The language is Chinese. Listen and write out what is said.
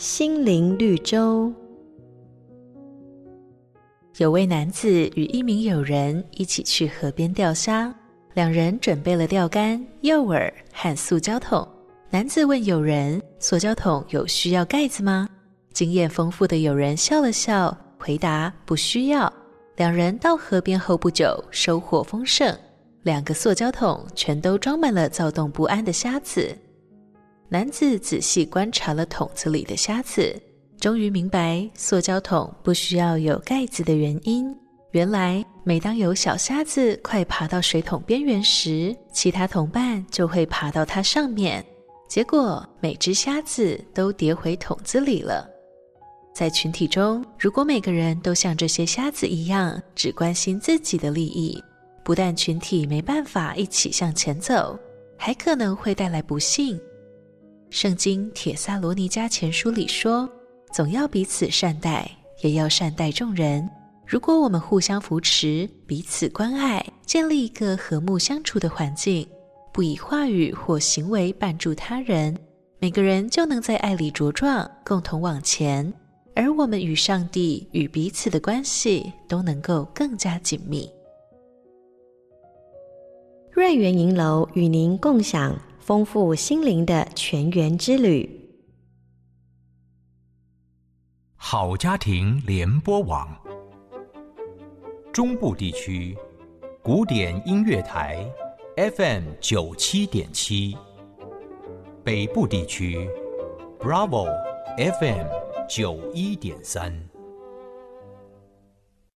心灵绿洲。有位男子与一名友人一起去河边钓虾，两人准备了钓竿、诱饵和塑胶桶。男子问友人：“塑胶桶有需要盖子吗？”经验丰富的友人笑了笑，回答：“不需要。”两人到河边后不久，收获丰盛，两个塑胶桶全都装满了躁动不安的虾子。男子仔细观察了桶子里的虾子，终于明白塑胶桶不需要有盖子的原因。原来，每当有小虾子快爬到水桶边缘时，其他同伴就会爬到它上面，结果每只虾子都跌回桶子里了。在群体中，如果每个人都像这些虾子一样，只关心自己的利益，不但群体没办法一起向前走，还可能会带来不幸。圣经《帖撒罗尼迦前书》里说：“总要彼此善待，也要善待众人。如果我们互相扶持，彼此关爱，建立一个和睦相处的环境，不以话语或行为绊住他人，每个人就能在爱里茁壮，共同往前。而我们与上帝与彼此的关系都能够更加紧密。”瑞园银楼与您共享。丰富心灵的全员之旅。好家庭联播网，中部地区古典音乐台 FM 九七点七，北部地区 Bravo FM 九一点三。